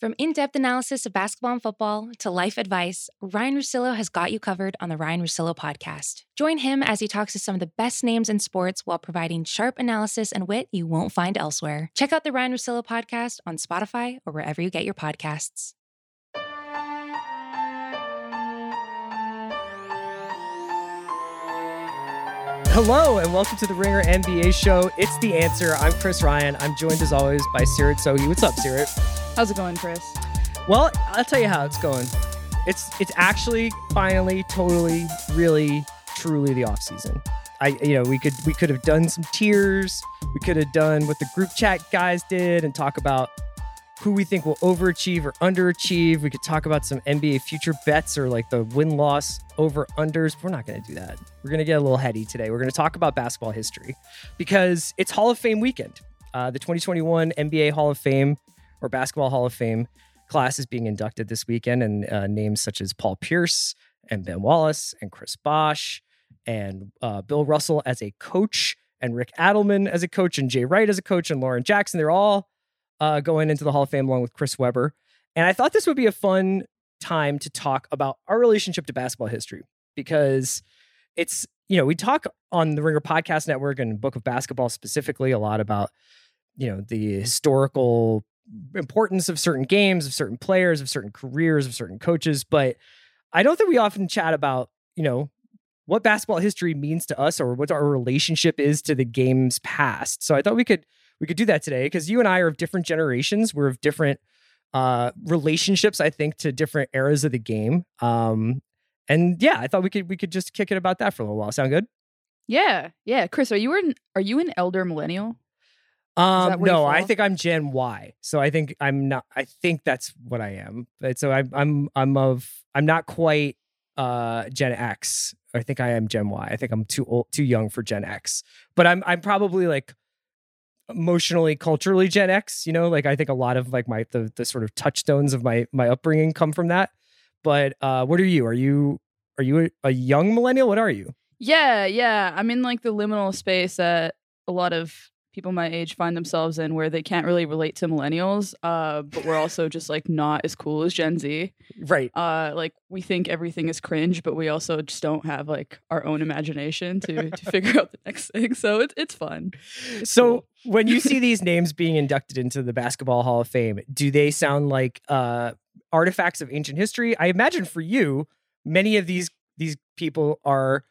From in depth analysis of basketball and football to life advice, Ryan Russillo has got you covered on the Ryan Russillo podcast. Join him as he talks to some of the best names in sports while providing sharp analysis and wit you won't find elsewhere. Check out the Ryan Russillo podcast on Spotify or wherever you get your podcasts. Hello and welcome to the Ringer NBA show. It's the answer. I'm Chris Ryan. I'm joined as always by Seerat Sohi. What's up, Seerat? How's it going, Chris? Well, I'll tell you how it's going. It's it's actually finally, totally, really, truly the off season. I you know we could we could have done some tiers. We could have done what the group chat guys did and talk about who we think will overachieve or underachieve. We could talk about some NBA future bets or like the win loss over unders. We're not going to do that. We're going to get a little heady today. We're going to talk about basketball history because it's Hall of Fame weekend. Uh, the 2021 NBA Hall of Fame or Basketball Hall of Fame class is being inducted this weekend, and uh, names such as Paul Pierce and Ben Wallace and Chris Bosh and uh, Bill Russell as a coach and Rick Adelman as a coach and Jay Wright as a coach and Lauren Jackson. They're all uh, going into the Hall of Fame along with Chris Webber. And I thought this would be a fun time to talk about our relationship to basketball history because it's, you know, we talk on the Ringer Podcast Network and Book of Basketball specifically a lot about, you know, the historical importance of certain games, of certain players, of certain careers, of certain coaches. But I don't think we often chat about, you know, what basketball history means to us or what our relationship is to the game's past. So I thought we could we could do that today because you and I are of different generations. We're of different uh, relationships, I think, to different eras of the game. Um, and yeah, I thought we could we could just kick it about that for a little while. Sound good? Yeah, yeah. Chris, are you an are you an elder millennial? Um, no, I think I'm Gen Y. So I think I'm not. I think that's what I am. But so I'm I'm I'm of I'm not quite uh Gen X. I think I am Gen Y. I think I'm too old, too young for Gen X. But I'm I'm probably like emotionally culturally gen x you know like i think a lot of like my the, the sort of touchstones of my my upbringing come from that but uh what are you are you are you a, a young millennial what are you yeah yeah i'm in like the liminal space that a lot of people my age find themselves in where they can't really relate to millennials uh but we're also just like not as cool as gen z. Right. Uh like we think everything is cringe but we also just don't have like our own imagination to to figure out the next thing. So it's it's fun. It's so cool. when you see these names being inducted into the basketball hall of fame do they sound like uh artifacts of ancient history? I imagine for you many of these these people are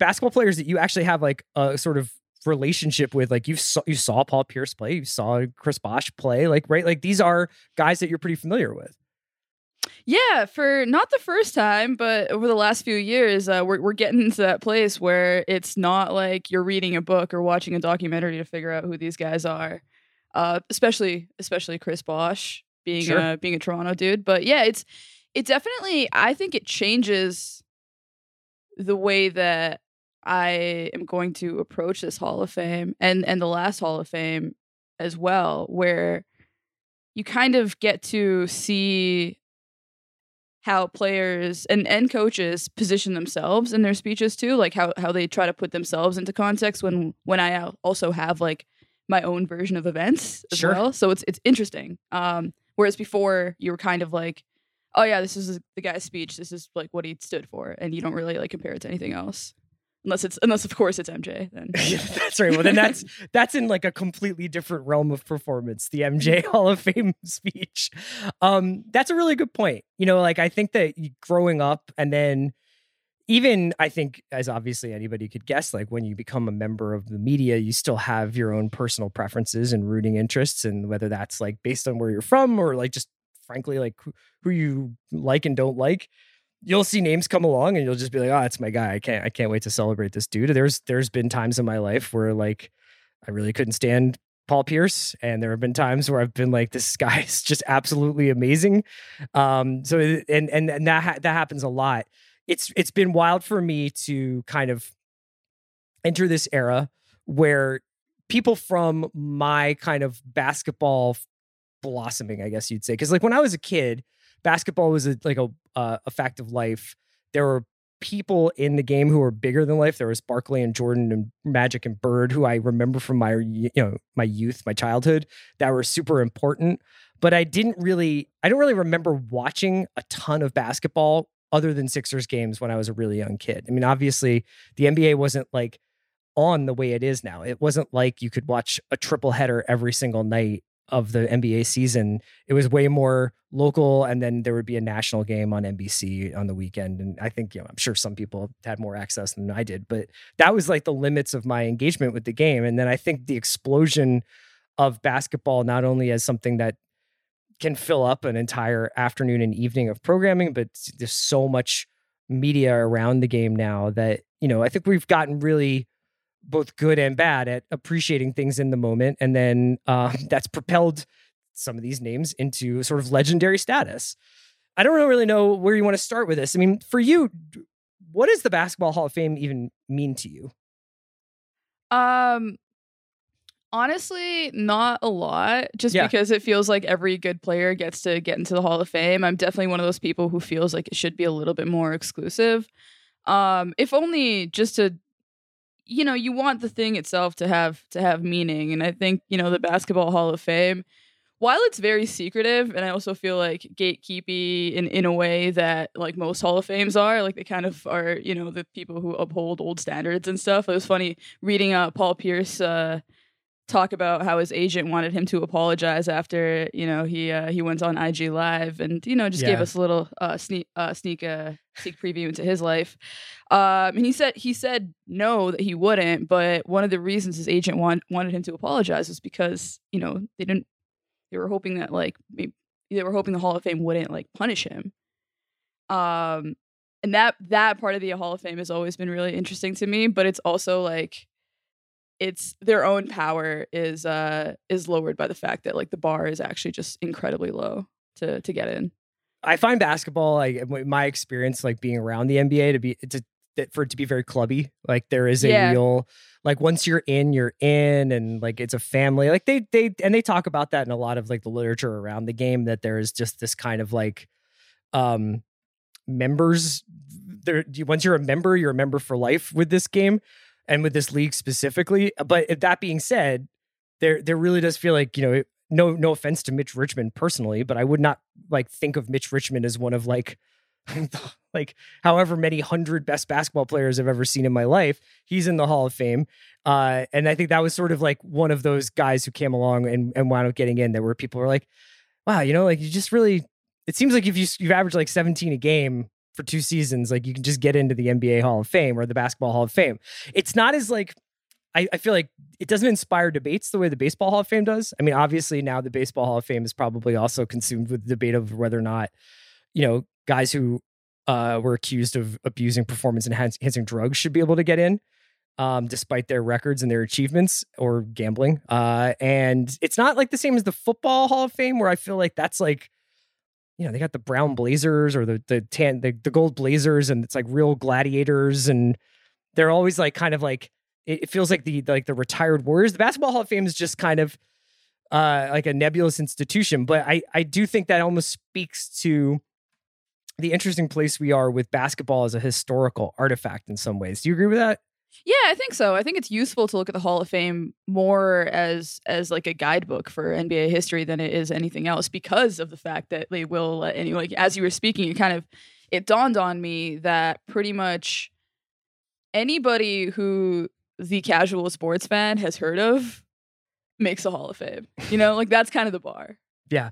basketball players that you actually have like a sort of relationship with like you saw you saw Paul Pierce play, you saw Chris Bosh play, like right, like these are guys that you're pretty familiar with. Yeah, for not the first time, but over the last few years, uh, we're we're getting into that place where it's not like you're reading a book or watching a documentary to figure out who these guys are. Uh, especially especially Chris Bosh being Sure. a being a Toronto dude, but yeah, it's it definitely I think it changes the way that I am going to approach this Hall of Fame and and the last Hall of Fame as well, where you kind of get to see how players and and coaches position themselves in their speeches too, like how how they try to put themselves into context when when I also have like my own version of events as Sure. well. So it's it's interesting. Um, whereas before you were kind of like, oh yeah, this is the guy's speech. This is like what he stood for, and you don't really like compare it to anything else, unless it's unless of course it's MJ. Then Yeah, that's right. Well, then that's that's in like a completely different realm of performance. The MJ Hall of Fame speech. Um, that's a really good point. You know, like I think that you- growing up and then even I think as obviously anybody could guess, like when you become a member of the media, you still have your own personal preferences and rooting interests, and whether that's like based on where you're from or like just frankly like who you like and don't like you'll see names come along and you'll just be like, oh, that's my guy. I can't I can't wait to celebrate this dude. There's there's been times in my life where like I really couldn't stand Paul Pierce, and there have been times where I've been like, this guy is just absolutely amazing. Um, so and and and that ha- that happens a lot. It's it's been wild for me to kind of enter this era where people from my kind of basketball blossoming, I guess you'd say, because like when I was a kid, basketball was a, like a uh, a fact of life. There were people in the game who were bigger than life. There was Barkley and Jordan and Magic and Bird, who I remember from my you know my youth, my childhood, that were super important. But I didn't really, I don't really remember watching a ton of basketball other than Sixers games when I was a really young kid. I mean, obviously the NBA wasn't like on the way it is now. It wasn't like you could watch a triple header every single night of the NBA season. It was way more local, and then there would be a national game on NBC on the weekend. And I think, you know, I'm sure some people had more access than I did, but that was like the limits of my engagement with the game. And then I think the explosion of basketball, not only as something that can fill up an entire afternoon and evening of programming, but there's so much media around the game now that, you know, I think we've gotten really both good and bad at appreciating things in the moment. And then uh, that's propelled some of these names into sort of legendary status. I don't really know where you want to start with this. I mean, for you, what does the Basketball Hall of Fame even mean to you? Um honestly, not a lot just Yeah. because it feels like every good player gets to get into the Hall of Fame. I'm definitely one of those people who feels like it should be a little bit more exclusive. Um if only just to you know, you want the thing itself to have to have meaning and I think, you know, the Basketball Hall of Fame while it's very secretive and I also feel like gatekeepy in in a way that like most Hall of Fames are, like they kind of are, you know, the people who uphold old standards and stuff. It was funny reading uh Paul Pierce uh talk about how his agent wanted him to apologize after you know he uh, he went on IG live and you know just gave us a little uh, sneak uh, sneak uh, sneak preview into his life. Um, and he said he said no that he wouldn't, but one of the reasons his agent want, wanted him to apologize was because you know they didn't they were hoping that like maybe they were hoping the Hall of Fame wouldn't like punish him. Um, and that that part of the Hall of Fame has always been really interesting to me, but it's also like it's their own power is uh is lowered by the fact that like the bar is actually just incredibly low to to get in. I find basketball, like my experience, like being around the NBA, to be to that for it to be very clubby. Like there is a Yeah. real like once you're in, you're in, and like it's a family. Like they they and they talk about that in a lot of like the literature around the game that there is just this kind of like um members there once you're a member you're a member for life with this game and with this league specifically but that being said there there really does feel like you know no no offense to Mitch Richmond personally but I would not like think of Mitch Richmond as one of like like however many hundred best basketball players I've ever seen in my life he's in the Hall of Fame. Uh and I think that was sort of like one of those guys who came along and and wound up getting in there where people were like wow you know like you just really it seems like if you you've averaged like 17 a game for two seasons, like you can just get into the NBA Hall of Fame or the Basketball Hall of Fame. It's not as like I, I feel like it doesn't inspire debates the way the Baseball Hall of Fame does. I mean, obviously now the Baseball Hall of Fame is probably also consumed with the debate of whether or not, you know, guys who uh, were accused of abusing performance enhancing drugs should be able to get in. Um, despite their records and their achievements or gambling. Uh, and it's not like the same as the football Hall of Fame, where I feel like that's like you know, they got the brown blazers or the the tan the, the gold blazers and it's like real gladiators and they're always like kind of like it, it feels like the like the retired warriors. The basketball hall of fame is just kind of uh like a nebulous institution, but I I do think that almost speaks to the interesting place we are with basketball as a historical artifact in some ways. Do you agree with that? Yeah, I think so. I think it's useful to look at the Hall of Fame more as as like a guidebook for NBA history than it is anything else because of the fact that they will let any like as you were speaking, it kind of it dawned on me that pretty much anybody who the casual sports fan has heard of makes a Hall of Fame. You know, like that's kind of the bar. Yeah.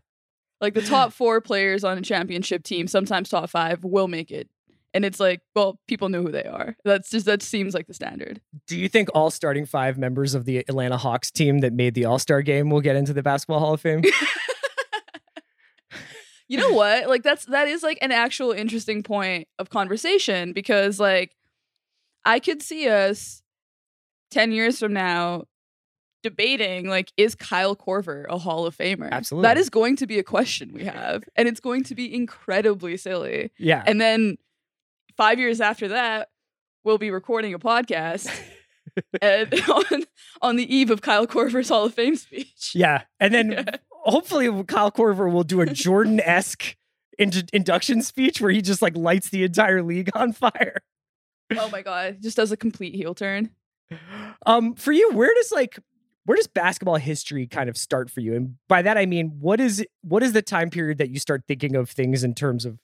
Like the top four players on a championship team, sometimes top five, will make it. And it's like, well, people know who they are. That's just that seems like the standard. Do you think all starting five members of the Atlanta Hawks team that made the All Star game will get into the Basketball Hall of Fame? you know what? Like that's that is like an actual interesting point of conversation because like I could see us 10 years from now debating like is Kyle Korver a Hall of Famer? Absolutely. That is going to be a question we have and it's going to be incredibly silly. yeah. And then 5 years after that we'll be recording a podcast and on, on the eve of Kyle Korver's Hall of Fame speech. yeah. And then Yeah. hopefully Kyle Korver will do a Jordan esque induction speech where he just like lights the entire league on fire. Oh my god, just does a complete heel turn. Um, for you, where does like where does basketball history kind of start for you? And by that I mean, what is what is the time period that you start thinking of things in terms of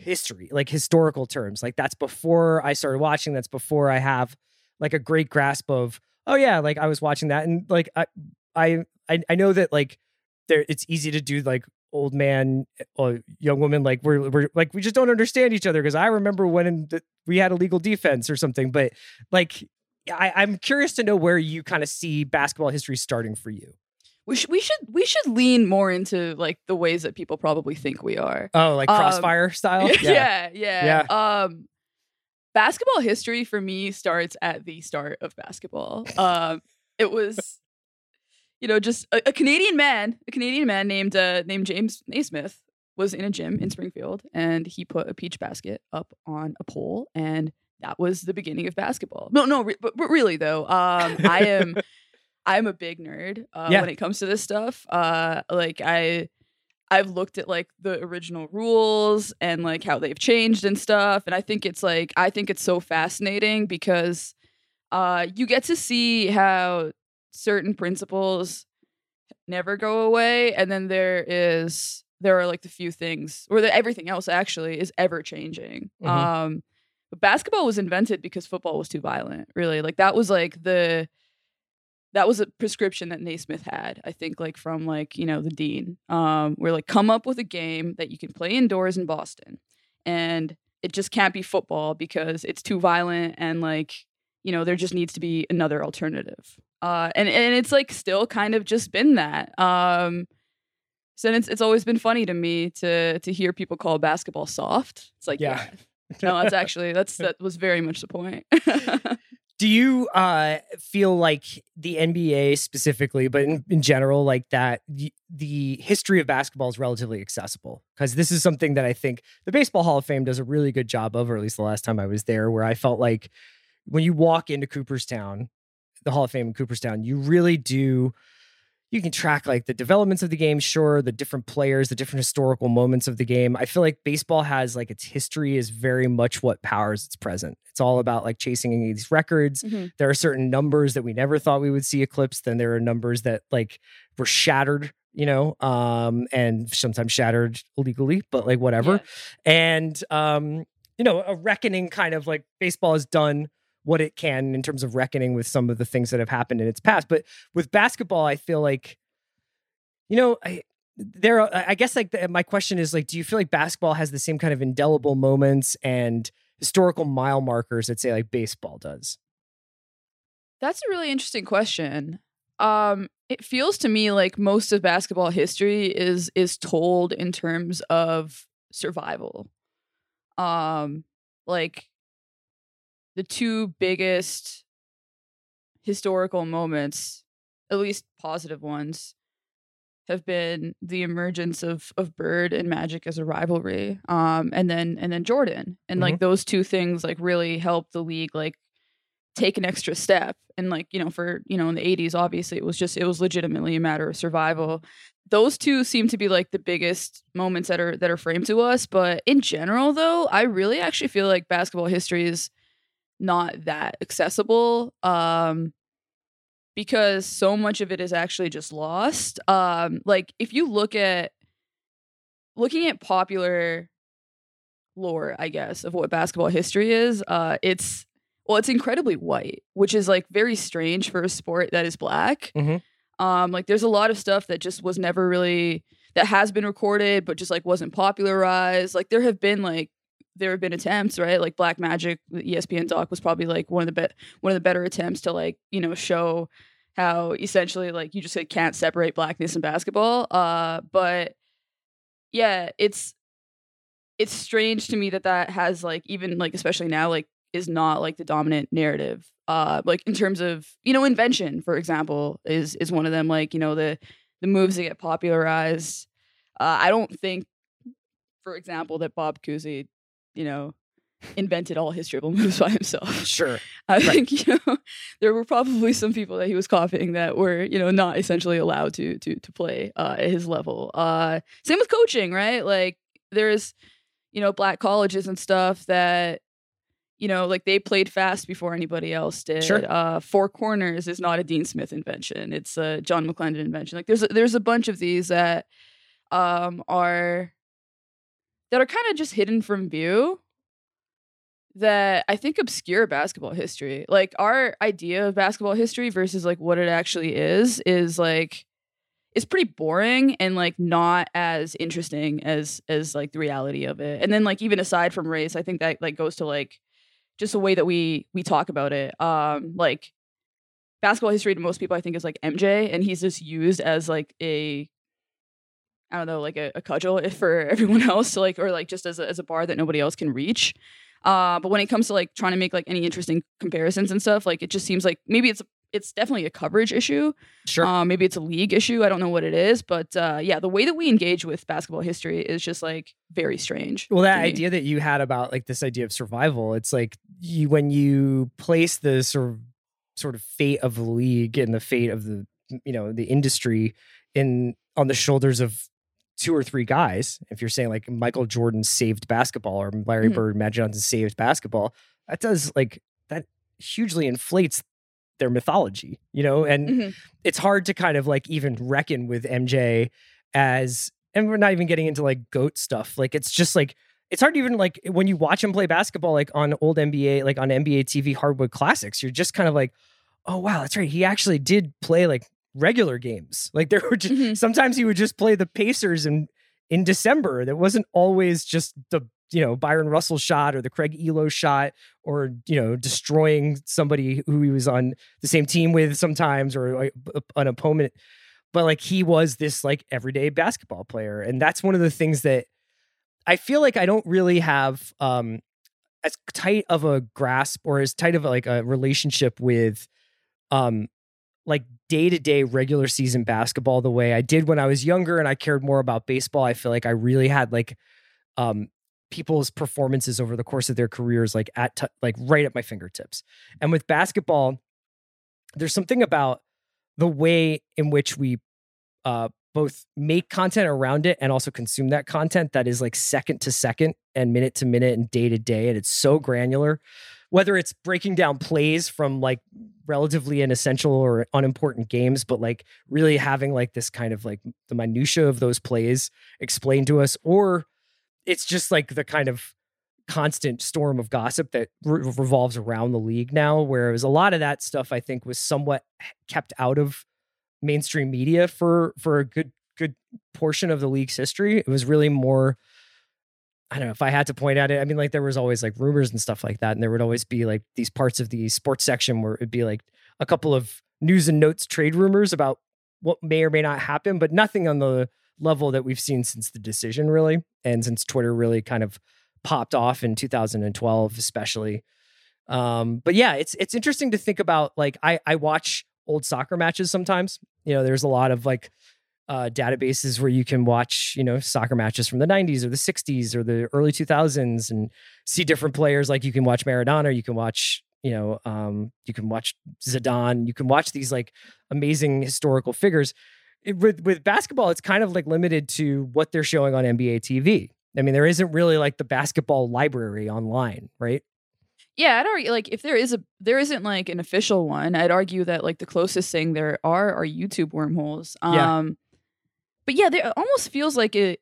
history, like historical terms? Like that's before I started watching. That's before I have like a great grasp of. Oh yeah, like I was watching that, and like I I I, know that like there it's easy to do like old man or young woman like we're, we're like we just don't understand each other because i remember when the, we had a legal defense or something but like I, i'm curious to know where you kind of see basketball history starting for you We should we should we should lean more into like the ways that people probably think we are. oh like Um, crossfire style yeah, yeah, Um basketball history for me starts at the start of basketball. Um it was you know just a, a Canadian man, a Canadian man named uh named James Naismith was in a gym in Springfield and he put a peach basket up on a pole and that was the beginning of basketball. No, no, re- but, but really though, um I am I'm a big nerd uh, Yeah. when it comes to this stuff. Uh, like I, I've looked at like the original rules and like how they've changed and stuff, and I think it's like I think it's so fascinating because uh, you get to see how certain principles never go away, and then there is there are like the few things or the, everything else actually is ever changing. Mhm. Um, but basketball was invented because football was too violent. Really, like that was like the that was a prescription that Naismith had, I think, like from like, you know, the dean. Um, where like come up with a game that you can play indoors in Boston. And it just can't be football because it's too violent and like, you know, there just needs to be another alternative. Uh and, and it's like still kind of just been that. Um so it's it's always been funny to me to to hear people call basketball soft. It's like, Yeah. yeah. No, that's actually that's that was very much the point. do you uh feel like the nba specifically but in, in general like that the, the history of basketball is relatively accessible? Because this is something that i think the baseball hall of fame does a really good job of or at least the last time i was there where i felt like when you walk into cooperstown the hall of fame in cooperstown you really do you can track like the developments of the game sure the different players the different historical moments of the game. I feel like baseball has like its history is very much what powers its present. It's all about like chasing these records. Mhm. there are certain numbers that we never thought we would see eclipsed then there are numbers that like were shattered you know um and sometimes shattered illegally but like whatever. And um you know a reckoning kind of like baseball has done what it can in terms of reckoning with some of the things that have happened in its past but with basketball i feel like you know i there i guess like the, my question is like do you feel like basketball has the same kind of indelible moments and historical mile markers that say like baseball does That's a really interesting question. Um, it feels to me like most of basketball history is is told in terms of survival. Um, like the two biggest historical moments, at least positive ones, have been the emergence of of Bird and Magic as a rivalry, um, and then and then Jordan, and like those two things like really helped the league like take an extra step and like you know for you know in the 80s obviously it was just it was legitimately a matter of survival. Those two seem to be like the biggest moments that are that are framed to us but in general though i really actually feel like basketball history is not that accessible um because so much of it is actually just lost um like if you look at looking at popular lore i guess of what basketball history is uh it's well it's incredibly white which is like very strange for a sport that is black Mhm. um like there's a lot of stuff that just was never really that has been recorded but just like wasn't popularized like there have been like there have been attempts right? Like black magic the espn doc was probably like one of the be- one of the better attempts to like you know show how essentially like you just like, can't separate blackness and basketball uh but yeah it's it's strange to me that that has like even like especially now like is not like the dominant narrative uh like in terms of you know invention for example is is one of them like you know the the moves that get popularized. Uh i don't think for example that bob cousy you know invented all his dribble moves by himself Sure. I Right. think you know there were probably some people that he was copying that were you know not essentially allowed to to to play uh, at his level. Uh, same with coaching, right? Like there's you know black colleges and stuff that you know like they played fast before anybody else did. Sure. Uh, four corners is not a Dean Smith invention; it's a John McLendon invention. Like there's a, there's a bunch of these that um, are that are kind of just hidden from view that I think obscure basketball history. Like our idea of basketball history versus like what it actually is is like it's pretty boring and like not as interesting as as like the reality of it. And then like even aside from race, I think that like goes to like just the way that we we talk about it. Um like basketball history to most people I think is like MJ and he's just used as like a I don't know, like a, a cudgel if for everyone else to like, or like just as a, as a bar that nobody else can reach. Uh, but when it comes to like trying to make like any interesting comparisons and stuff, like it just seems like maybe it's it's definitely a coverage issue. Sure. Uh, maybe it's a league issue. I don't know what it is, but uh, yeah, the way that we engage with basketball history is just like very strange. Well, that idea that you had about like this idea of survival, it's like you when you place the sort of sort of fate of the league and the fate of the you know the industry in on the shoulders of two or three guys. If you're saying like Michael Jordan saved basketball or Larry Mhm. Bird, Magic Johnson saved basketball, that does like that hugely inflates their mythology, you know, and Mhm. it's hard to kind of like even reckon with MJ as and we're not even getting into like goat stuff. Like it's just like it's hard to even like when you watch him play basketball like on old NBA like on NBA TV hardwood classics, you're just kind of like, "Oh wow, that's right. He actually did play like regular games." Like there were just Mhm. sometimes he would just play the Pacers in in December. That wasn't always just the you know Bryon Russell shot or the Craig Ehlo shot or you know destroying somebody who he was on the same team with sometimes or like, an opponent but like he was this like everyday basketball player and that's one of the things that i feel like i don't really have um as tight of a grasp or as tight of like a relationship with um like day-to-day regular season basketball the way i did when i was younger and i cared more about baseball i feel like i really had like um people's performances over the course of their careers like at t- like right at my fingertips and with basketball there's something about the way in which we uh, both make content around it and also consume that content that is like second to second and minute to minute and day to day. And it's so granular, whether it's breaking down plays from like relatively inessential or unimportant games, but like really having like this kind of like the minutia of those plays explained to us, or it's just like the kind of constant storm of gossip that re- revolves around the league now whereas a lot of that stuff i think was somewhat kept out of mainstream media for for a good good portion of the league's history. It was really more i don't know if i had to point at it i mean like there was always like rumors and stuff like that and there would always be like these parts of the sports section where it'd be like a couple of news and notes trade rumors about what may or may not happen but nothing on the level that we've seen since the decision really and since twitter really kind of popped off in 2012 especially. Um but yeah it's it's interesting to think about like i i watch old soccer matches sometimes. You know there's a lot of like uh databases where you can watch you know soccer matches from the 90s or the 60s or the early 2000s and see different players like you can watch maradona you can watch You know, um, you can watch Zidane. You can watch these like amazing historical figures. It, with with basketball, it's kind of like limited to what they're showing on NBA TV. I mean, there isn't really like the basketball library online, right? Yeah, I'd argue like if there is a there isn't like an official one, I'd argue that like the closest thing there are are YouTube wormholes. Um Yeah. But yeah, it almost feels like it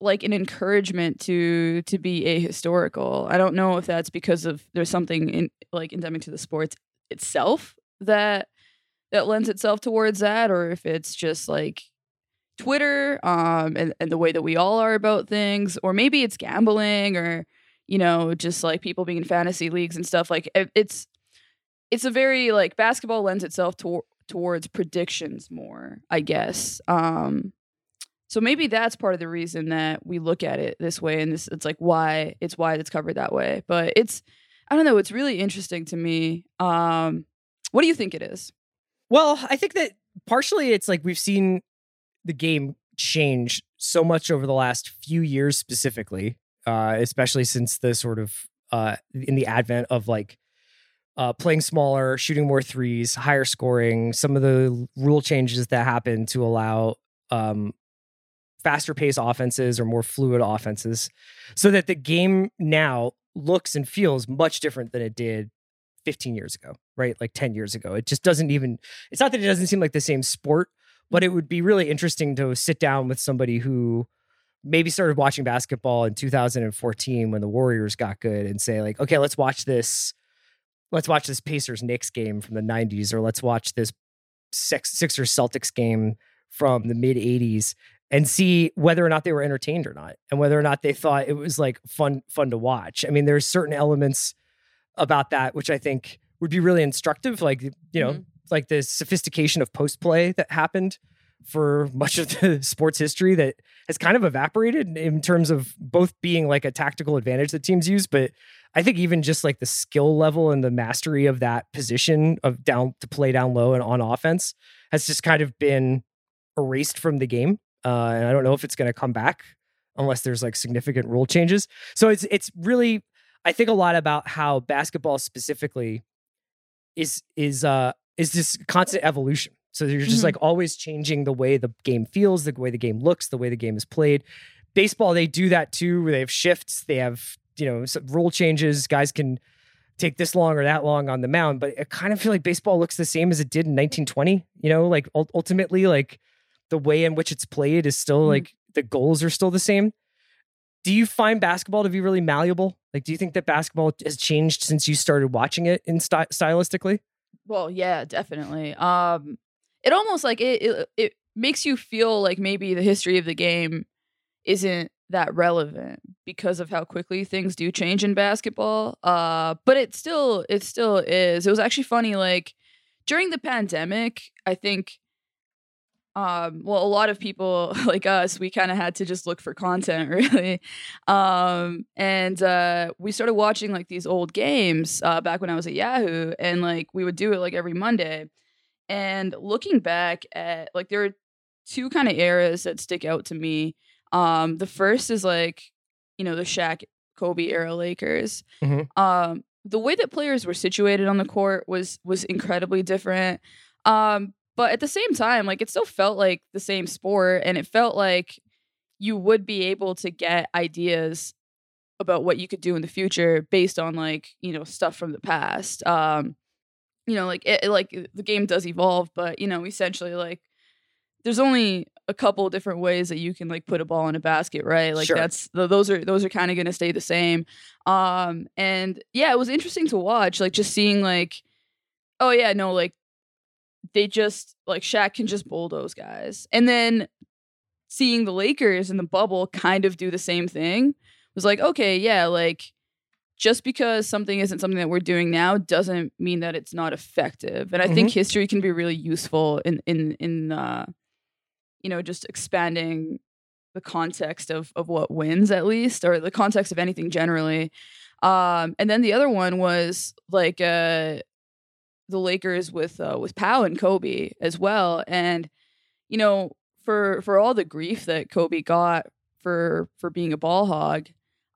like an encouragement to to be ahistorical. I don't know if that's because of there's something in like endemic to the sports itself that that lends itself towards that or if it's just like Twitter um and, and the way that we all are about things or maybe it's gambling or you know just like people being in fantasy leagues and stuff like it- it's it's a very like basketball lends itself to, towards predictions more I guess um so maybe that's part of the reason that we look at it this way and this it's like why it's why it's covered that way. But it's I don't know it's really interesting to me um what do you think it is? Well, I think that partially it's like we've seen the game change so much over the last few years, specifically, uh, especially since the sort of uh, in the advent of like uh, playing smaller, shooting more threes, higher scoring, some of the rule changes that happen to allow um, faster pace offenses or more fluid offenses, so that the game now looks and feels much different than it did 15 years ago, right? Like 10 years ago. It just doesn't even, it's not that it doesn't seem like the same sport, but it would be really interesting to sit down with somebody who maybe started watching basketball in 2014 when the Warriors got good and say, like, okay, let's watch this. Let's watch this Pacers Knicks game from the 90s, or let's watch this Six, Sixers Celtics game from the mid 80s and see whether or not they were entertained or not and whether or not they thought it was like fun fun to watch. I mean, there's certain elements about that which I think would be really instructive like you know, Mhm. like the sophistication of post play that happened for much of the sports history that has kind of evaporated in terms of both being like a tactical advantage that teams use, but I think even just like the skill level and the mastery of that position of down to play down low and on offense has just kind of been erased from the game. Uh, and I don't know if it's going to come back unless there's like significant rule changes. So it's it's really I think a lot about how basketball specifically is is uh is this constant evolution. So you're just Mhm. like always changing the way the game feels, the way the game looks, the way the game is played. Baseball, they do that too. They have shifts, they have you know some rule changes. Guys can take this long or that long on the mound, but I kind of feel like baseball looks the same as it did in 1920. You know, like ultimately, like the way in which it's played is still Mhm. like the goals are still the same. Do you find basketball to be really malleable? Like, do you think that basketball has changed since you started watching it in sty- stylistically? Well, yeah, definitely. Um, it almost like it, it it makes you feel like maybe the history of the game isn't that relevant because of how quickly things do change in basketball. Uh, but it still it still is. It was actually funny. Like during the pandemic, I think. Um, well, a lot of people like us, we kind of had to just look for content, really. Um, and uh, we started watching like these old games uh, back when I was at Yahoo, and like we would do it like every Monday. And looking back at like there are two kind of eras that stick out to me. Um, the first is like you know the Shaq Kobe era Lakers. Mhm. Um, the way that players were situated on the court was was incredibly different. Um, but at the same time, like it still felt like the same sport, and it felt like you would be able to get ideas about what you could do in the future based on like you know stuff from the past. Um, you know, like it, like the game does evolve, but you know, essentially like there's only a couple different ways that you can like put a ball in a basket, right? Like Sure. that's th- those are those are kind of going to stay the same. Um and yeah, it was interesting to watch like just seeing like oh yeah, no like they just like Shaq can just bulldoze guys. And then seeing the Lakers in the bubble kind of do the same thing was like okay, yeah, like just because something isn't something that we're doing now doesn't mean that it's not effective. And I think history can be really useful in in in uh you know just expanding the context of of what wins at least or the context of anything generally. Um and then the other one was like uh the Lakers with uh with Pau and Kobe as well and you know for for all the grief that Kobe got for for being a ball hog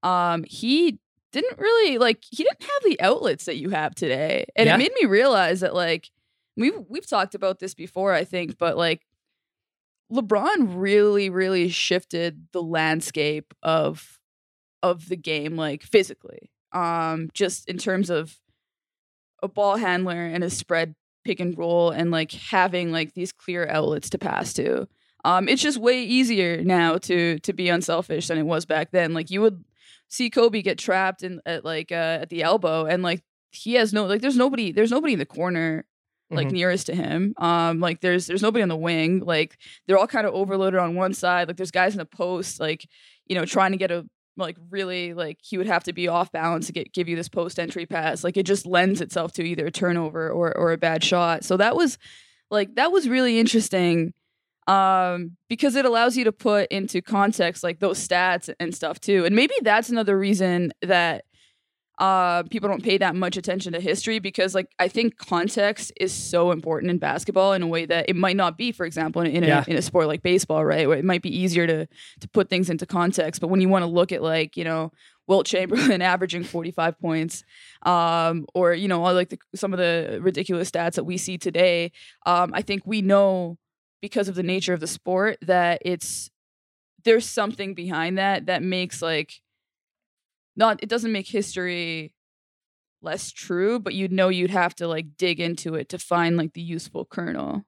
um he didn't really like he didn't have the outlets that you have today. And Yeah. it made me realize that like we've we've talked about this before, I think, but like LeBron really, really shifted the landscape of of the game, like physically. Um, just in terms of a ball handler and a spread pick and roll and like having like these clear outlets to pass to. Um, it's just way easier now to to be unselfish than it was back then. Like you would see Kobe get trapped in at like uh, at the elbow and like he has no like there's nobody there's nobody in the corner like Mhm. nearest to him. Um, like there's there's nobody on the wing. Like they're all kind of overloaded on one side. Like there's guys in the post, like you know, trying to get a like really like he would have to be off balance to get give you this post entry pass. Like it just lends itself to either a turnover or or a bad shot. So that was like that was really interesting. Um, because it allows you to put into context like those stats and stuff too. And maybe that's another reason that uh people don't pay that much attention to history because like I think context is so important in basketball in a way that it might not be, for example, in, in, Yeah. a, in a sport like baseball, right? Where it might be easier to to put things into context. But when you want to look at like, you know, Wilt Chamberlain averaging 45 points, um, or you know, like the, some of the ridiculous stats that we see today, um, I think we know because of the nature of the sport that it's there's something behind that that makes like not it doesn't make history less true, but you'd know you'd have to like dig into it to find like the useful kernel.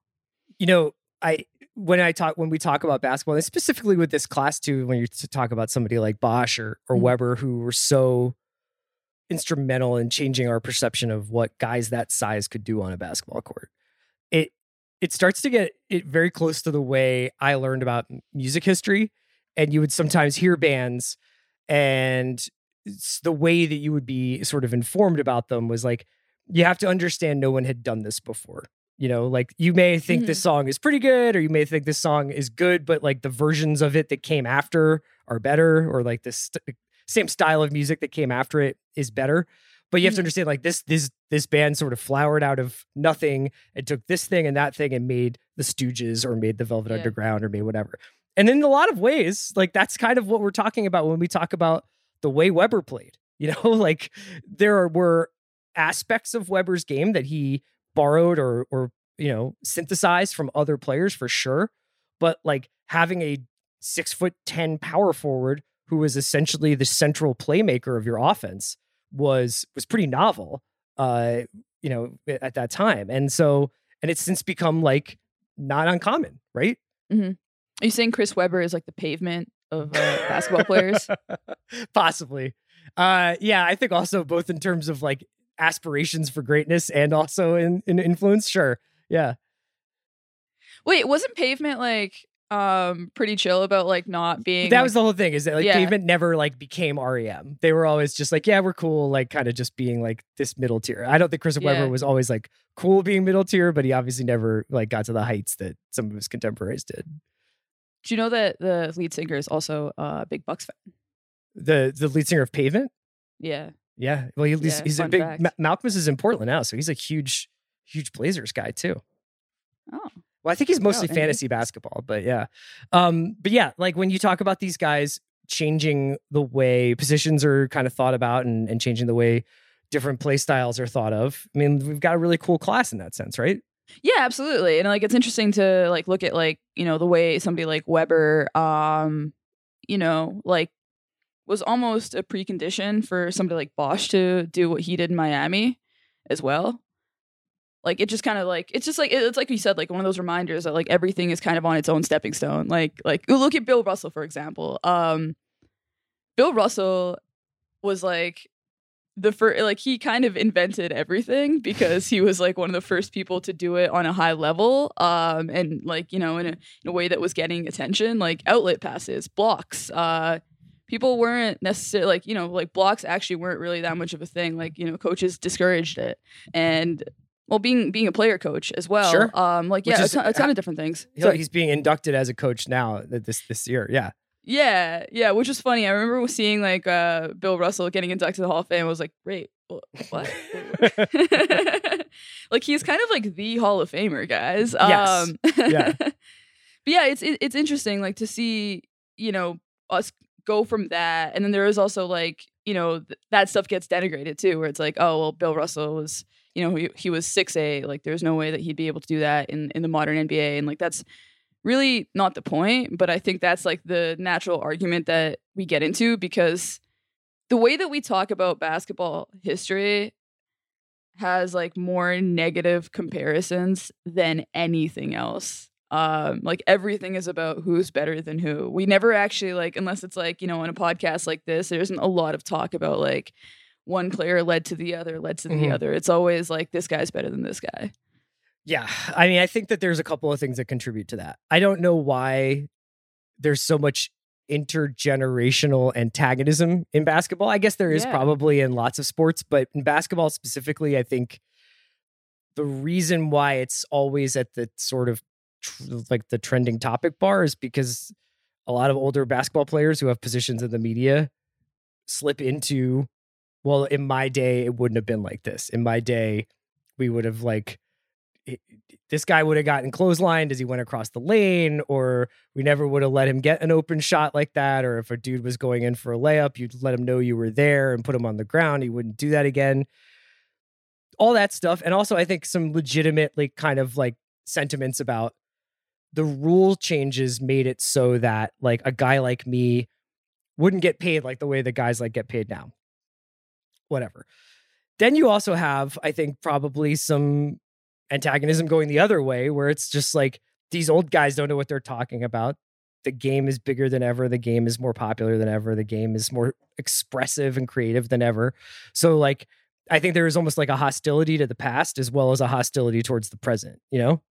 you know, I when I talk when we talk about basketball, and specifically with this class too, when you talk about somebody like Bosh or or Mhm. Webber who were so instrumental in changing our perception of what guys that size could do on a basketball court. It it starts to get it very close to the way I learned about music history, and you would sometimes hear bands, and the way that you would be sort of informed about them was like you have to understand no one had done this before you know like you may think this song is pretty good or you may think this song is good but like the versions of it that came after are better or like this st- same style of music that came after it is better but you have to Mhm. understand like this this this band sort of flowered out of nothing and took this thing and that thing and made the stooges or made the velvet Yeah. underground or made whatever and in a lot of ways like that's kind of what we're talking about when we talk about the way webber played you know like there were aspects of webber's game that he borrowed or or you know synthesized from other players for sure but like having a six foot ten power forward who was essentially the central playmaker of your offense was was pretty novel uh you know at that time and so and it's since become like not uncommon right Mm-hmm. Are you saying Chris Webber is like the pavement of uh, basketball players? possibly uh yeah i think also both in terms of like aspirations for greatness and also in, in influence sure yeah Wait, wasn't pavement like um pretty chill about like not being that like- was the whole thing is that like Yeah. pavement never like became rem they were always just like yeah we're cool like kind of just being like this middle tier i don't think chris Yeah. webber was always like cool being middle tier but he obviously never like got to the heights that some of his contemporaries did Do you know that the lead singer is also a big Bucks fan? the the lead singer of pavement Yeah. yeah well he, he's, Yeah, he's a big. Ma- is in portland now so he's a huge huge blazers guy too Oh. Well, I think he's mostly and- fantasy basketball, but yeah. Um, but yeah, like when you talk about these guys changing the way positions are kind of thought about and, and changing the way different play styles are thought of, I mean, we've got a really cool class in that sense, right? Yeah, absolutely. And like it's interesting to like look at like, you know, the way somebody like Webber um, you know, like was almost a precondition for somebody like Bosh to do what he did in Miami as well. Like it just kind of like it's just like it's like you said like one of those reminders that like everything is kind of on its own stepping stone. Like like look at Bill Russell for example. Um Bill Russell was like the first like he kind of invented everything because he was like one of the first people to do it on a high level um and like you know in a, in a way that was getting attention like outlet passes blocks uh people weren't necessarily like you know like blocks actually weren't really that much of a thing like you know coaches discouraged it and well being being a player coach as well Sure. um like yeah a ton, a ton of different things He's, So- he's being inducted as a coach now this this year. Yeah. Yeah, yeah, which was funny. I remember seeing like uh Bill Russell getting inducted to the Hall of Fame. I was like, great, what? like he's kind of like the Hall of Famer, guys. Yes. Um, Yeah. but yeah, it's it, it's interesting like to see you know us go from that, and then there is also like you know th- that stuff gets denigrated too, where it's like, oh well, Bill Russell was you know he, he was six A, like there's no way that he'd be able to do that in in the modern NBA, and like that's really not the point. But I think that's like the natural argument that we get into because the way that we talk about basketball history has like more negative comparisons than anything else. Um, like everything is about who's better than who. We never actually like, unless it's like, you know, on a podcast like this, there isn't a lot of talk about like one player led to the other, led to the Mhm. other. It's always like this guy's better than this guy. Yeah. I mean, I think that there's a couple of things that contribute to that. I don't know why there's so much intergenerational antagonism in basketball. I guess there is Yeah. probably in lots of sports, but in basketball specifically, I think the reason why it's always at the sort of tr- like the trending topic bar is because a lot of older basketball players who have positions in the media slip into well in my day it wouldn't have been like this in my day we would have like this guy would have gotten clotheslined as he went across the lane, or we never would have let him get an open shot like that. Or if a dude was going in for a layup, you'd let him know you were there and put him on the ground. He wouldn't do that again. All that stuff. And also, I think some legitimately kind of like sentiments about the rule changes made it so that like a guy like me wouldn't get paid like the way the guys like get paid now. Whatever. Then you also have, I think, probably some antagonism going the other way, where it's just like these old guys don't know what they're talking about. The game is bigger than ever. The game is more popular than ever. The game is more expressive and creative than ever. So, like, I think there is almost like a hostility to the past as well as a hostility towards the present, you know?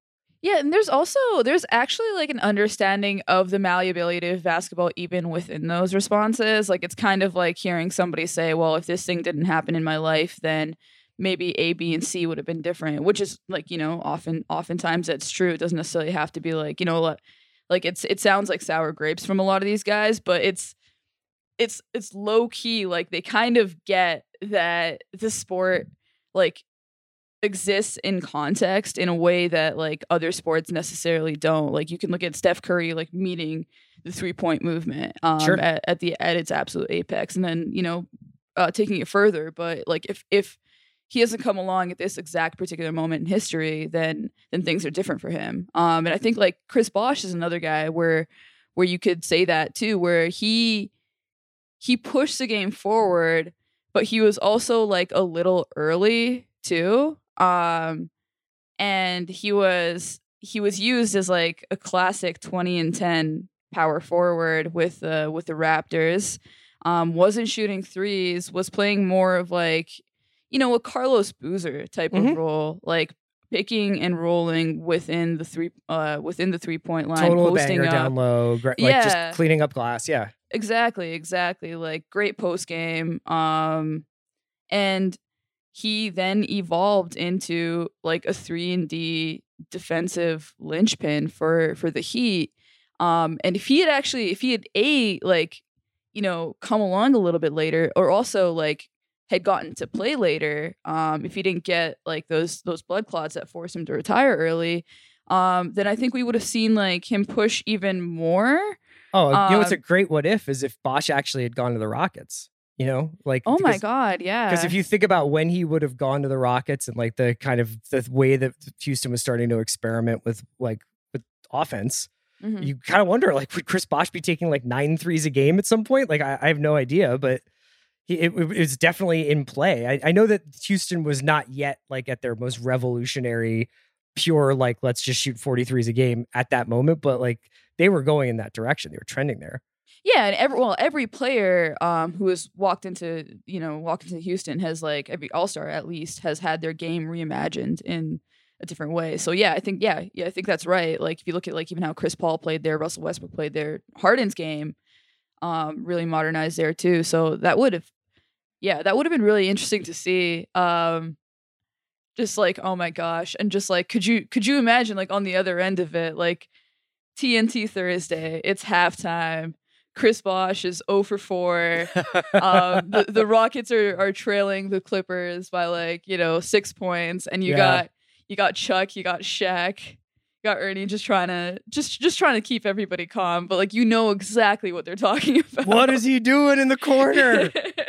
Yeah, and there's also there's actually like an understanding of the malleability of basketball even within those responses. Like it's kind of like hearing somebody say, "Well, if this thing didn't happen in my life, then maybe A, B, and C would have been different." Which is like you know often oftentimes that's true. It doesn't necessarily have to be like you know like it's it sounds like sour grapes from a lot of these guys, but it's it's it's low key like they kind of get that the sport like exists in context in a way that like other sports necessarily don't. Like you can look at Steph Curry like meeting the three point movement um, Sure. at, at the at its absolute apex, and then you know uh, taking it further. But like if if he hasn't come along at this exact particular moment in history, then then things are different for him. Um, and I think like Chris Bosh is another guy where where you could say that too, where he he pushed the game forward, but he was also like a little early too. Um, and he was he was used as like a classic twenty and ten power forward with the with the Raptors. Um, wasn't shooting threes, was playing more of like you know a Carlos Boozer type Mhm. of role, like picking and rolling within the three uh within the three point line, Total posting banger up. down low, gra- like just cleaning up glass. Yeah. Exactly, exactly. Like great post game. Um and he then evolved into like a 3 and D defensive linchpin for for the Heat. Um and if he had actually if he had a like you know come along a little bit later or also like had gotten to play later um if he didn't get like those those blood clots that forced him to retire early um then I think we would have seen like him push even more Oh, you know what's a Um, great what if is if Bosh actually had gone to the Rockets. You know, like Oh my god, yeah. Because if you think about when he would have gone to the Rockets and like the kind of the way that Houston was starting to experiment with like with offense, Mhm. you kind of wonder like would Chris Bosh be taking like nine threes a game at some point? Like I, I have no idea, but it, was definitely in play. I, I know that Houston was not yet like at their most revolutionary, pure like let's just shoot 43s a game at that moment, but like they were going in that direction. They were trending there. yeah, and every well, every player um who has walked into you know walked into Houston has like every All Star at least has had their game reimagined in a different way. So yeah, I think yeah yeah I think that's right. Like if you look at like even how Chris Paul played there, Russell Westbrook played there, Harden's game um really modernized there too. So that would have yeah that would have been really interesting to see. Um just like oh my gosh and just like could you could you imagine like on the other end of it like TNT Thursday it's halftime Chris Bosh is 0 for 4 um, the, the Rockets are, are trailing the Clippers by like you know six points, and you Yeah. got you got Chuck, you got Shaq, you got Ernie just trying to just just trying to keep everybody calm, but like you know exactly what they're talking about. What is he doing in the corner?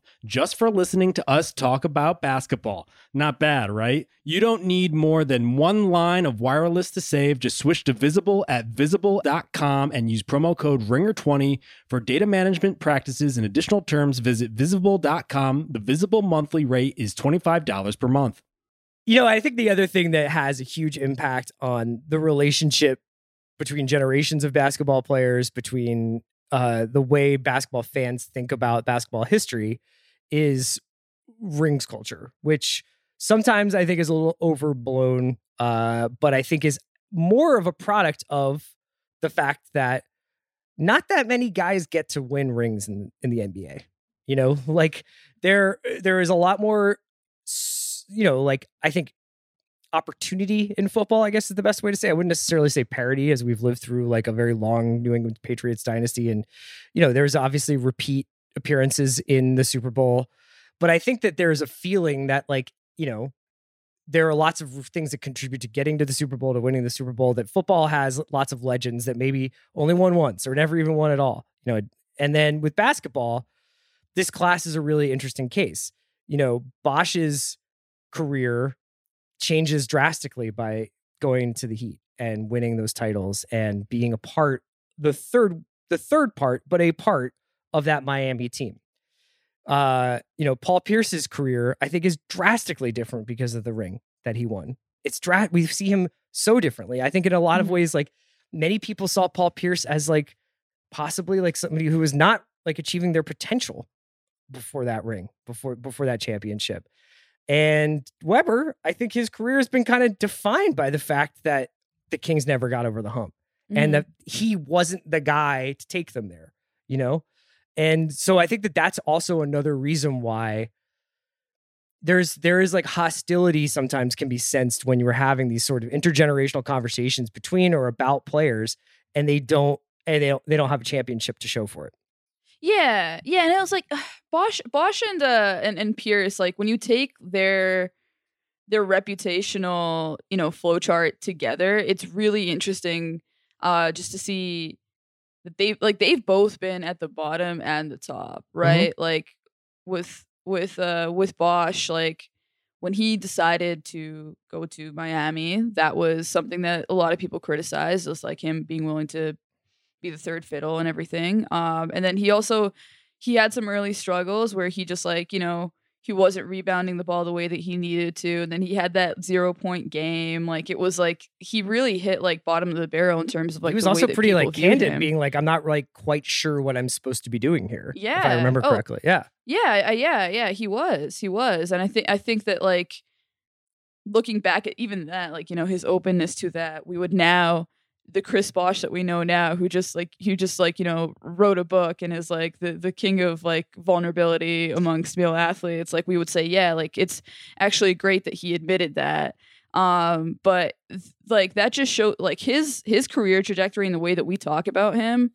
just for listening to us talk about basketball. Not bad, right? You don't need more than one line of wireless to save. Just switch to Visible at visible.com and use promo code RINGER20 for data management practices and additional terms. Visit visible.com. The Visible monthly rate is $25 per month. You know, I think the other thing that has a huge impact on the relationship between generations of basketball players, between uh, the way basketball fans think about basketball history, is rings culture, which sometimes I think is a little overblown, uh, but I think is more of a product of the fact that not that many guys get to win rings in, in the NBA. You know, like there there is a lot more, you know, like I think opportunity in football, I guess is the best way to say. I wouldn't necessarily say parity as we've lived through like a very long New England Patriots dynasty. And, you know, there's obviously repeat appearances in the Super Bowl. But I think that there's a feeling that, like, you know, there are lots of things that contribute to getting to the Super Bowl, to winning the Super Bowl, that football has lots of legends that maybe only won once or never even won at all. You know, and then with basketball, this class is a really interesting case. You know, Bosh's career changes drastically by going to the Heat and winning those titles and being a part the third the third part, but a part of that Miami team. Uh, you know, Paul Pierce's career, I think, is drastically different because of the ring that he won. It's dra- we see him so differently. I think in a lot of Mm-hmm. ways, like many people saw Paul Pierce as like possibly like somebody who was not like achieving their potential before that ring, before before that championship. And Webber, I think his career has been kind of defined by the fact that the Kings never got over the hump Mm-hmm. and that he wasn't the guy to take them there, you know? And so I think that that's also another reason why there's there is like hostility sometimes can be sensed when you're having these sort of intergenerational conversations between or about players and they don't and they don't, they don't have a championship to show for it. Yeah, yeah, and it was like Bosh, Bosh, and uh, and and Pierce. Like when you take their their reputational, you know, flowchart together, it's really interesting, uh, just to see that they like they've both been at the bottom and the top, right? Like with with uh with Bosh, like when he decided to go to Miami, that was something that a lot of people criticized, just like him being willing to be the third fiddle and everything. Um, and then he also he had some early struggles where he just like you know he wasn't rebounding the ball the way that he needed to, and then he had that zero point game. Like it was like he really hit like bottom of the barrel in terms of like he was also pretty like candid, him. being like, I'm not like quite sure what I'm supposed to be doing here. Yeah, if I remember Oh. correctly. Yeah. Yeah, yeah, yeah. He was, he was, and I think I think that like looking back at even that, like you know his openness to that, we would now the Chris Bosh that we know now, who just like who just like you know wrote a book and is like the the king of like vulnerability amongst male athletes. Like we would say, yeah, like it's actually great that he admitted that. Um, but like that just showed like his his career trajectory and the way that we talk about him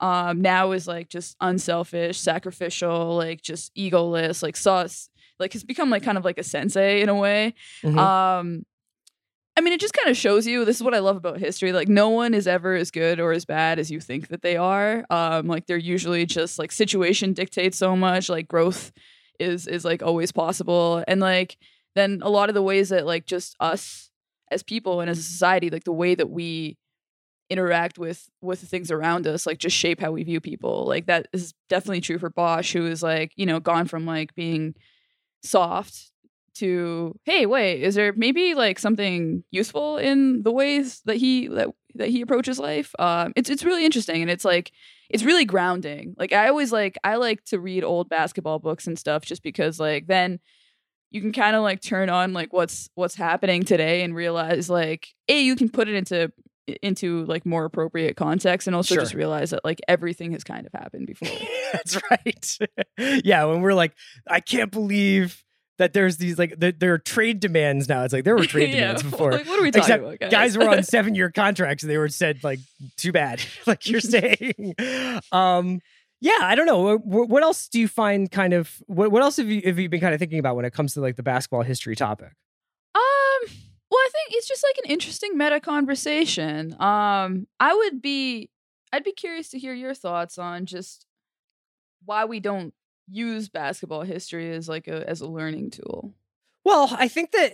um now is like just unselfish sacrificial like just egoless like sauce like has become like kind of like a sensei in a way Mhm. um i mean it just kind of shows you this is what i love about history like no one is ever as good or as bad as you think that they are. Um like they're usually just like situation dictates so much like growth is is like always possible. And like then a lot of the ways that like just us as people and as a society like the way that we interact with with the things around us like just shape how we view people. Like that is definitely true for bosh who is like you know gone from like being soft to hey wait is there maybe like something useful in the ways that he that that he approaches life um it's it's really interesting and it's like it's really grounding like i always like i like to read old basketball books and stuff just because like then you can kind of like turn on like what's what's happening today and realize like a you can put it into into like more appropriate context and also Sure. just realize that like everything has kind of happened before That's right. yeah, when we're like, I can't believe that there's these like there, there are trade demands now. It's like there were trade Yeah, demands before. like what are we talking Except about guys, guys were on seven year contracts and they were said like too bad like you're saying um yeah i don't know what, what else do you find kind of what, what else have you have you been kind of thinking about when it comes to like the basketball history topic Um, well, I think it's just like an interesting meta conversation. Um, I would be, I'd be curious to hear your thoughts on just why we don't use basketball history as like a as a learning tool. well i think that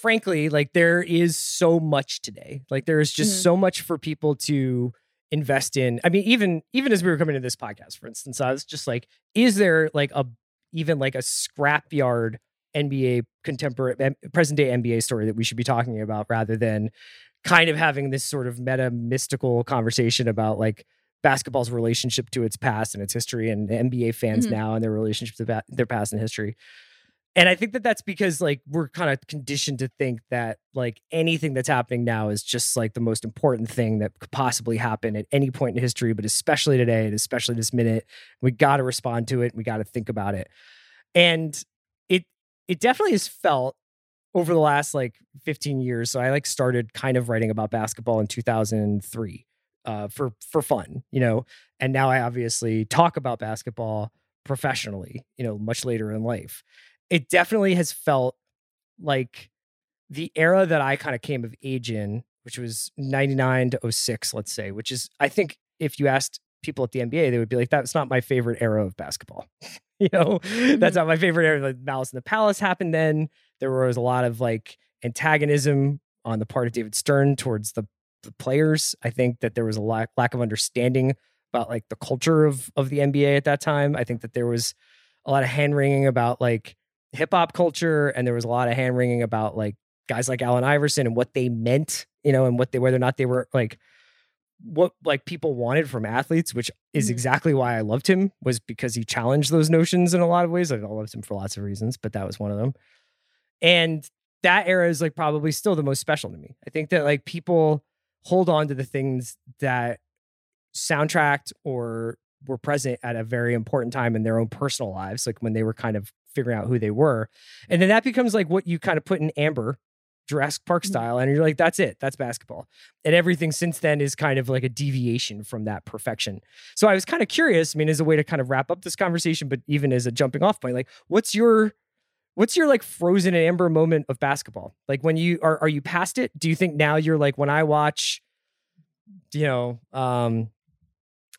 frankly like there is so much today like there is just Mhm. so much for people to invest in i mean even even as we were coming to this podcast for instance i was just like is there like a even like a scrapyard nba contemporary em- present day nba story that we should be talking about rather than kind of having this sort of meta mystical conversation about like basketball's relationship to its past and its history and nba fans Mhm. now and their relationship to ba- their past and history and I think that that's because like we're kind of conditioned to think that like anything that's happening now is just like the most important thing that could possibly happen at any point in history, but especially today and especially this minute, we got to respond to it. We got to think about it, and it it definitely has felt over the last like 15 years. So I like started kind of writing about basketball in 2003 uh, for for fun, you know, and now I obviously talk about basketball professionally, you know, much later in life it definitely has felt like the era that I kind of came of age in, which was 99 to 06, let's say, which is, I think, if you asked people at the NBA, they would be like, that's not my favorite era of basketball. you know, that's not my favorite era. Like Malice in the Palace happened then. There was a lot of like antagonism on the part of David Stern towards the, the players. I think that there was a lack, lack of understanding about like the culture of, of the NBA at that time. I think that there was a lot of hand wringing about like hip hop culture, and there was a lot of hand wringing about like guys like Allen Iverson and what they meant, you know, and what they whether or not they were like what like people wanted from athletes, which is Mhm. exactly why I loved him, was because he challenged those notions in a lot of ways. I loved him for lots of reasons, but that was one of them. And that era is like probably still the most special to me. I think that like people hold on to the things that soundtracked or were present at a very important time in their own personal lives, like when they were kind of figuring out who they were. And then that becomes like what you kind of put in amber, Jurassic Park Mhm. style. And you're like, that's it. That's basketball. And everything since then is kind of like a deviation from that perfection. So I was kind of curious, I mean, as a way to kind of wrap up this conversation, but even as a jumping off point, like what's your what's your like frozen in amber moment of basketball? Like when you are are you past it? Do you think now you're like when I watch, you know, um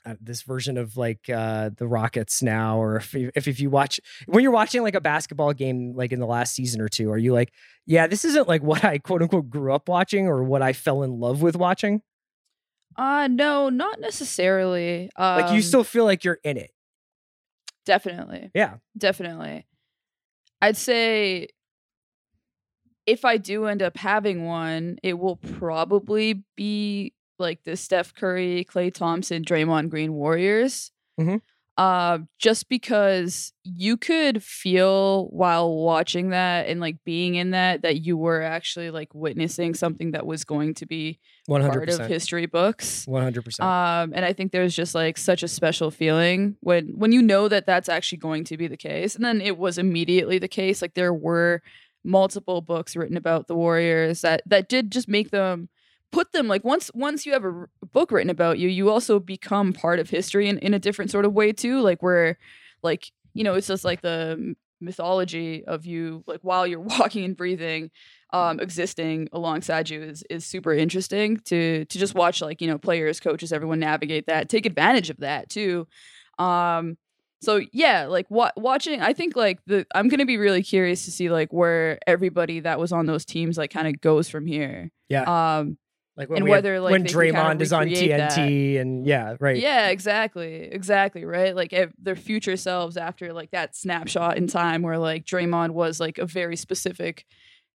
uh, this version of like uh the Rockets now, or if, you- if if you watch when you're watching like a basketball game like in the last season or two, are you like, yeah, this isn't like what I quote unquote grew up watching or what I fell in love with watching? Uh no, not necessarily. Um, Like you still feel like you're in it. definitely. Yeah. Definitely. I'd say if I do end up having one, it will probably be like the Steph Curry, Klay Thompson, Draymond Green Warriors. Mhm. Uh, just because you could feel while watching that and like being in that that you were actually like witnessing something that was going to be One hundred part of history books. One hundred percent. Um, and I think there's just like such a special feeling when when you know that that's actually going to be the case, and then it was immediately the case. Like there were multiple books written about the Warriors that that did just make them put them like once once you have a r- book written about you, you also become part of history in, in a different sort of way too. Like where like you know it's just like the mythology of you like while you're walking and breathing um, existing alongside you is is super interesting to to just watch like you know players, coaches, everyone navigate that, take advantage of that too. Um, so yeah, like wa- watching, I think like the I'm gonna be really curious to see like where everybody that was on those teams like kind of goes from here. yeah. Um, like when and had- whether, like, when Draymond is on TNT and yeah, right. yeah, exactly, exactly, right. Like their future selves after like that snapshot in time where like Draymond was like a very specific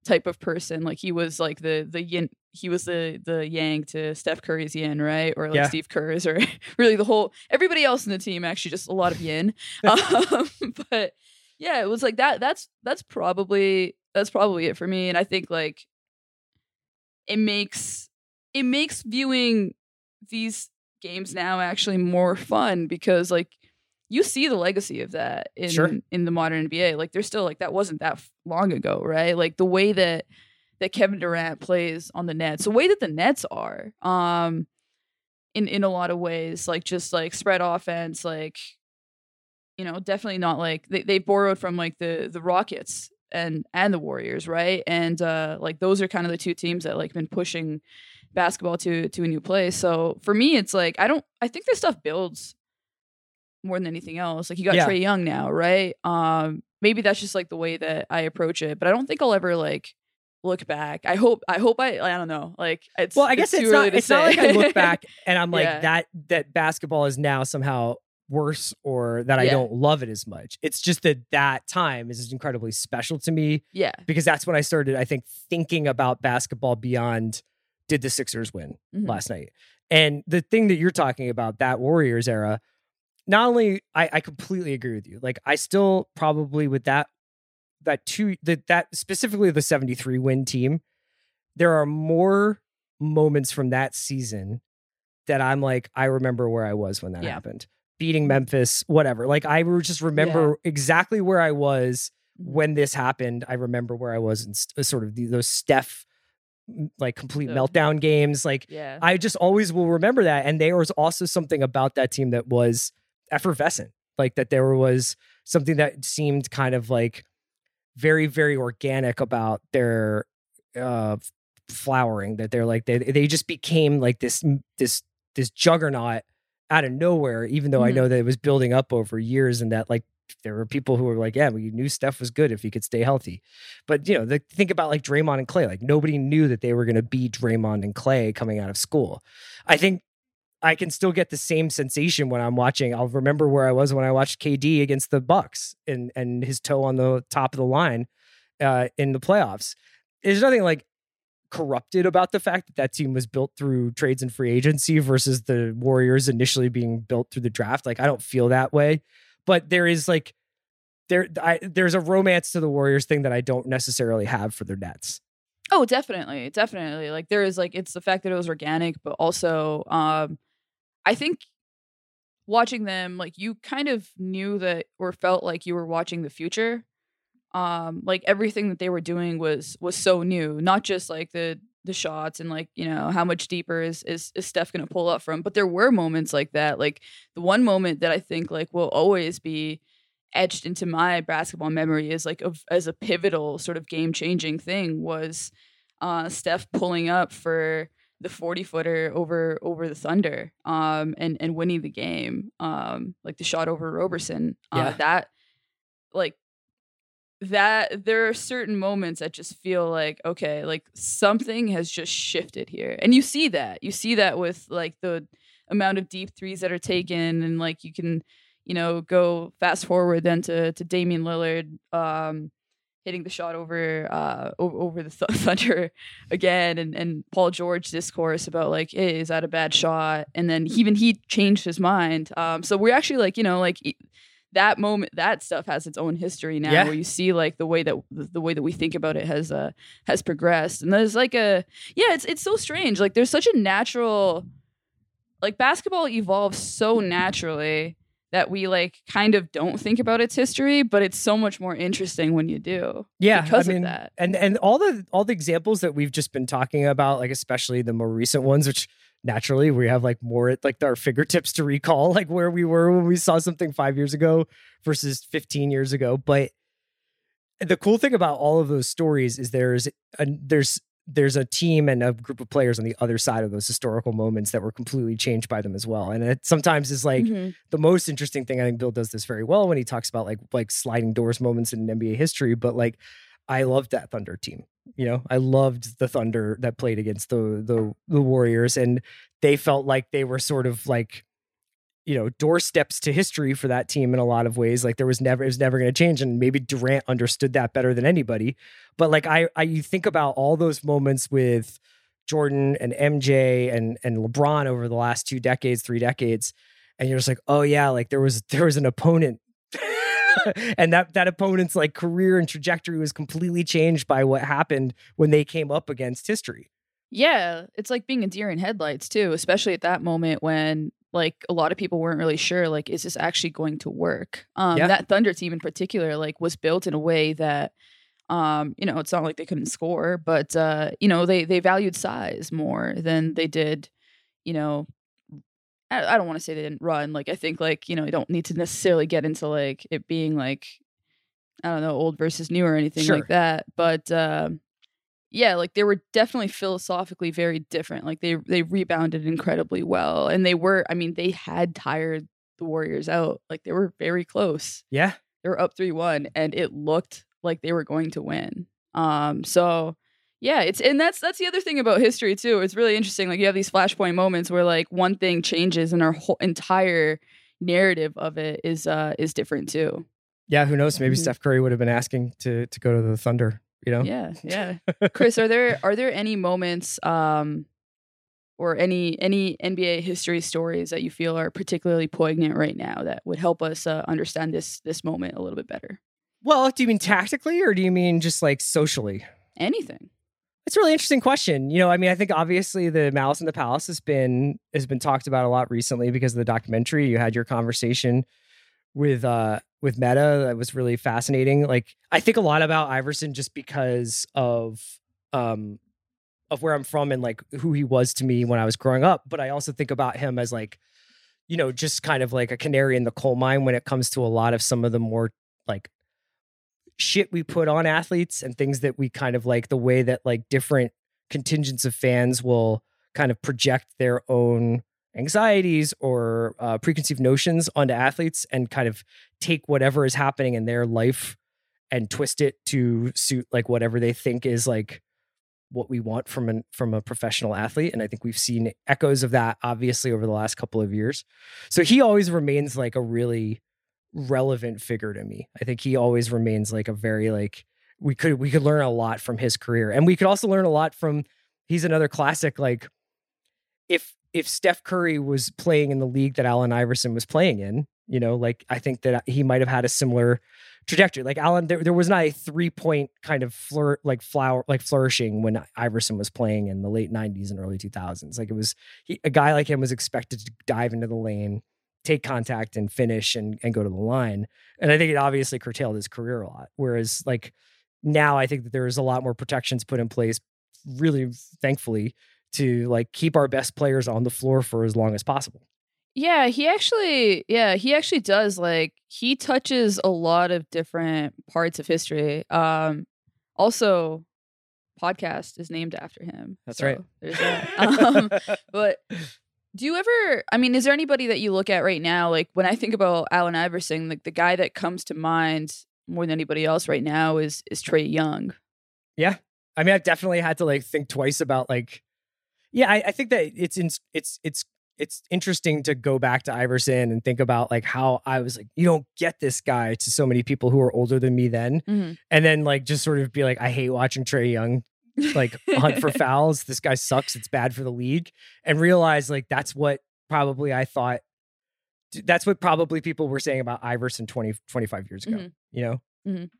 type of person. Like he was like the the yin, he was the the yang to Steph Curry's yin, right? Or like Yeah. Steve Kerr's, or really the whole everybody else in the team actually just a lot of yin. um, but yeah, it was like that. That's that's probably that's probably it for me. And I think like it makes it makes viewing these games now actually more fun because like you see the legacy of that in Sure. in the modern NBA. Like there's still like that wasn't that long ago, right? Like the way that that Kevin Durant plays on the Nets, the way that the Nets are, um, in in a lot of ways, like just like spread offense, like you know, definitely not like they they borrowed from like the the Rockets and and the Warriors, right? And uh like those are kind of the two teams that like been pushing basketball to to a new place. So for me, it's like I don't I think this stuff builds more than anything else. Like you got Yeah. Trae Young now, right? Um, maybe that's just like the way that I approach it, but I don't think I'll ever like look back. I hope I hope I I don't know. Like it's Well, I guess too it's, early not. to It's not like. I look back and I'm like Yeah. that. That basketball is now somehow worse, or that I Yeah. don't love it as much. It's just that that time is incredibly special to me yeah. because that's when I started. I think thinking about basketball beyond did the Sixers win Mhm. last night, and the thing that you're talking about that Warriors era. Not only I, I completely agree with you. Like I still probably with that that two that that specifically the 73 win team there are more moments from that season that I'm like, I remember where I was when that Yeah. happened. Beating Memphis, whatever. Like I just remember exactly where I was Mhm. when this happened. I remember where I was in st- sort of the, those Steph like complete meltdown games. Like Yeah. I just always will remember that. And there was also something about that team that was effervescent. Like that there was something that seemed kind of like very, very organic about their uh flowering. That they're like they they just became like this this this juggernaut out of nowhere, even though I Mhm. know that it was building up over years and that like there were people who were like, yeah, we knew Steph was good if he could stay healthy. But you know, the, think about like Draymond and Klay. Like nobody knew that they were going to be Draymond and Klay coming out of school. I think I can still get the same sensation when I'm watching. I'll remember where I was when I watched KD against the Bucks and and his toe on the top of the line uh, in the playoffs. There's nothing like corrupted about the fact that that team was built through trades and free agency versus the Warriors initially being built through the draft. Like I don't feel that way, but there is like there I, there's a romance to the Warriors thing that I don't necessarily have for their Nets. Oh, definitely, definitely. Like there is like it's the fact that it was organic, but also um I think watching them like you kind of knew that or felt like you were watching the future. Um like everything that they were doing was was so new, not just like the the shots and like, you know, how much deeper is is, is Steph going to pull up from, but there were moments like that. Like the one moment that I think like will always be etched into my basketball memory is like of as a pivotal sort of game changing thing was uh, Steph pulling up for the 40 footer over over the Thunder um, and and winning the game um, like the shot over Roberson uh, Yeah. that like that there are certain moments that just feel like okay like something has just shifted here and you see that you see that with like the amount of deep threes that are taken and like you can you know go fast forward then to to Damian Lillard um hitting the shot over uh over the th- Thunder again, and and Paul George discourse about like, hey, is that a bad shot? And then even he changed his mind. Um, so we're actually like, you know, like. That moment, that stuff has its own history now, Yeah. where you see like the way that the, way that we think about it has uh has progressed, and there's like a yeah, it's it's so strange. Like there's such a natural, like basketball evolves so naturally that we like kind of don't think about its history, but it's so much more interesting when you do. yeah because I of that. and and all the all the examples that we've just been talking about like especially the more recent ones which naturally we have like more at like our fingertips to recall like where we were when we saw something 5 years ago versus 15 years ago but the cool thing about all of those stories is there's a there's there's a team and a group of players on the other side of those historical moments that were completely changed by them as well and it sometimes is like Mhm. the most interesting thing I think Bill does this very well when he talks about like like sliding doors moments in NBA history. But like I loved that Thunder team. You know, I loved the Thunder that played against the the the Warriors, and they felt like they were sort of like you know doorsteps to history for that team in a lot of ways. Like there was never it was never going to change, and maybe Durant understood that better than anybody. But like I I you think about all those moments with Jordan and MJ and and LeBron over the last two decades, three decades, and you're just like, oh yeah, like there was there was an opponent. and that that opponent's like career and trajectory was completely changed by what happened when they came up against history. Yeah, it's like being a deer in headlights too, especially at that moment when like a lot of people weren't really sure like is this actually going to work. Um Yeah. that Thunder team in particular like was built in a way that um you know, it's not like they couldn't score, but uh you know, they they valued size more than they did, you know, I, I don't want to say they didn't run. Like I think like, you know, you don't need to necessarily get into like it being like I don't know, old versus new or anything Sure. like that. But um yeah, like they were definitely philosophically very different. Like they they rebounded incredibly well, and they were. I mean, they had tired the Warriors out. Like they were very close. Yeah. They were up three one, and it looked like they were going to win. Um, so yeah, it's and that's that's the other thing about history too. It's really interesting. Like you have these flashpoint moments where like one thing changes, and our whole entire narrative of it is uh is different too. Yeah, who knows? Maybe Mhm. Steph Curry would have been asking to to go to the Thunder, you know? Yeah, yeah. Chris, are there are there any moments um or any any NBA history stories that you feel are particularly poignant right now that would help us uh, understand this this moment a little bit better? Well, do you mean tactically or do you mean just like socially? Anything. It's a really interesting question. You know, I mean, I think obviously the Malice in the Palace has been has been talked about a lot recently because of the documentary. You had your conversation with uh with Metta that was really fascinating. Like I think a lot about Iverson just because of um of where I'm from and like who he was to me when I was growing up, but I also think about him as like you know, just kind of like a canary in the coal mine when it comes to a lot of some of the more like shit we put on athletes and things that we kind of like the way that like different contingents of fans will kind of project their own anxieties or uh, preconceived notions onto athletes and kind of take whatever is happening in their life and twist it to suit like whatever they think is like what we want from an from a professional athlete. And i think we've seen echoes of that obviously over the last couple of years. So he always remains like a really relevant figure to me i think he always remains like a very like we could we could learn a lot from his career and we could also learn a lot from he's another classic like if if Steph Curry was playing in the league that Allen Iverson was playing in, you know, like I think that he might have had a similar trajectory. Like Allen, there, there was not a three point kind of flour like flower like flourishing when Iverson was playing in the late '90s and early 2000s. Like it was he, a guy like him was expected to dive into the lane, take contact, and finish and and go to the line. And I think it obviously curtailed his career a lot. Whereas like now, I think that there is a lot more protections put in place. Really, thankfully, to like keep our best players on the floor for as long as possible. Yeah, he actually yeah, he actually does like he touches a lot of different parts of history. Um also podcast is named after him. That's so right. There's that. um, but do you ever I mean, is there anybody that you look at right now like when I think about Allen Iverson, like the guy that comes to mind more than anybody else right now is is Trae Young. Yeah, I mean, I've definitely had to like think twice about like, yeah, I, I think that it's in, it's it's it's interesting to go back to Iverson and think about like how I was like, you don't get this guy to so many people who are older than me then. Mhm. And then like just sort of be like, I hate watching Trae Young like hunt for fouls. This guy sucks. It's bad for the league. And realize like that's what probably I thought that's what probably people were saying about Iverson 20, 25 years ago, Mhm. you know? Mhm.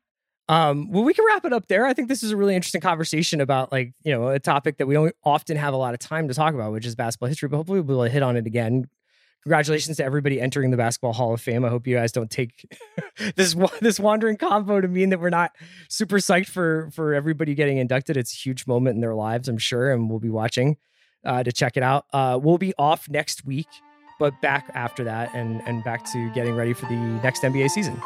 Um, well, we can wrap it up there. I think this is a really interesting conversation about like, you know, a topic that we don't often have a lot of time to talk about, which is basketball history, but hopefully we'll hit on it again. Congratulations to everybody entering the Basketball Hall of Fame. I hope you guys don't take this this wandering convo to mean that we're not super psyched for for everybody getting inducted. It's a huge moment in their lives, I'm sure, and we'll be watching uh, to check it out. Uh, we'll be off next week, but back after that and and back to getting ready for the next NBA season.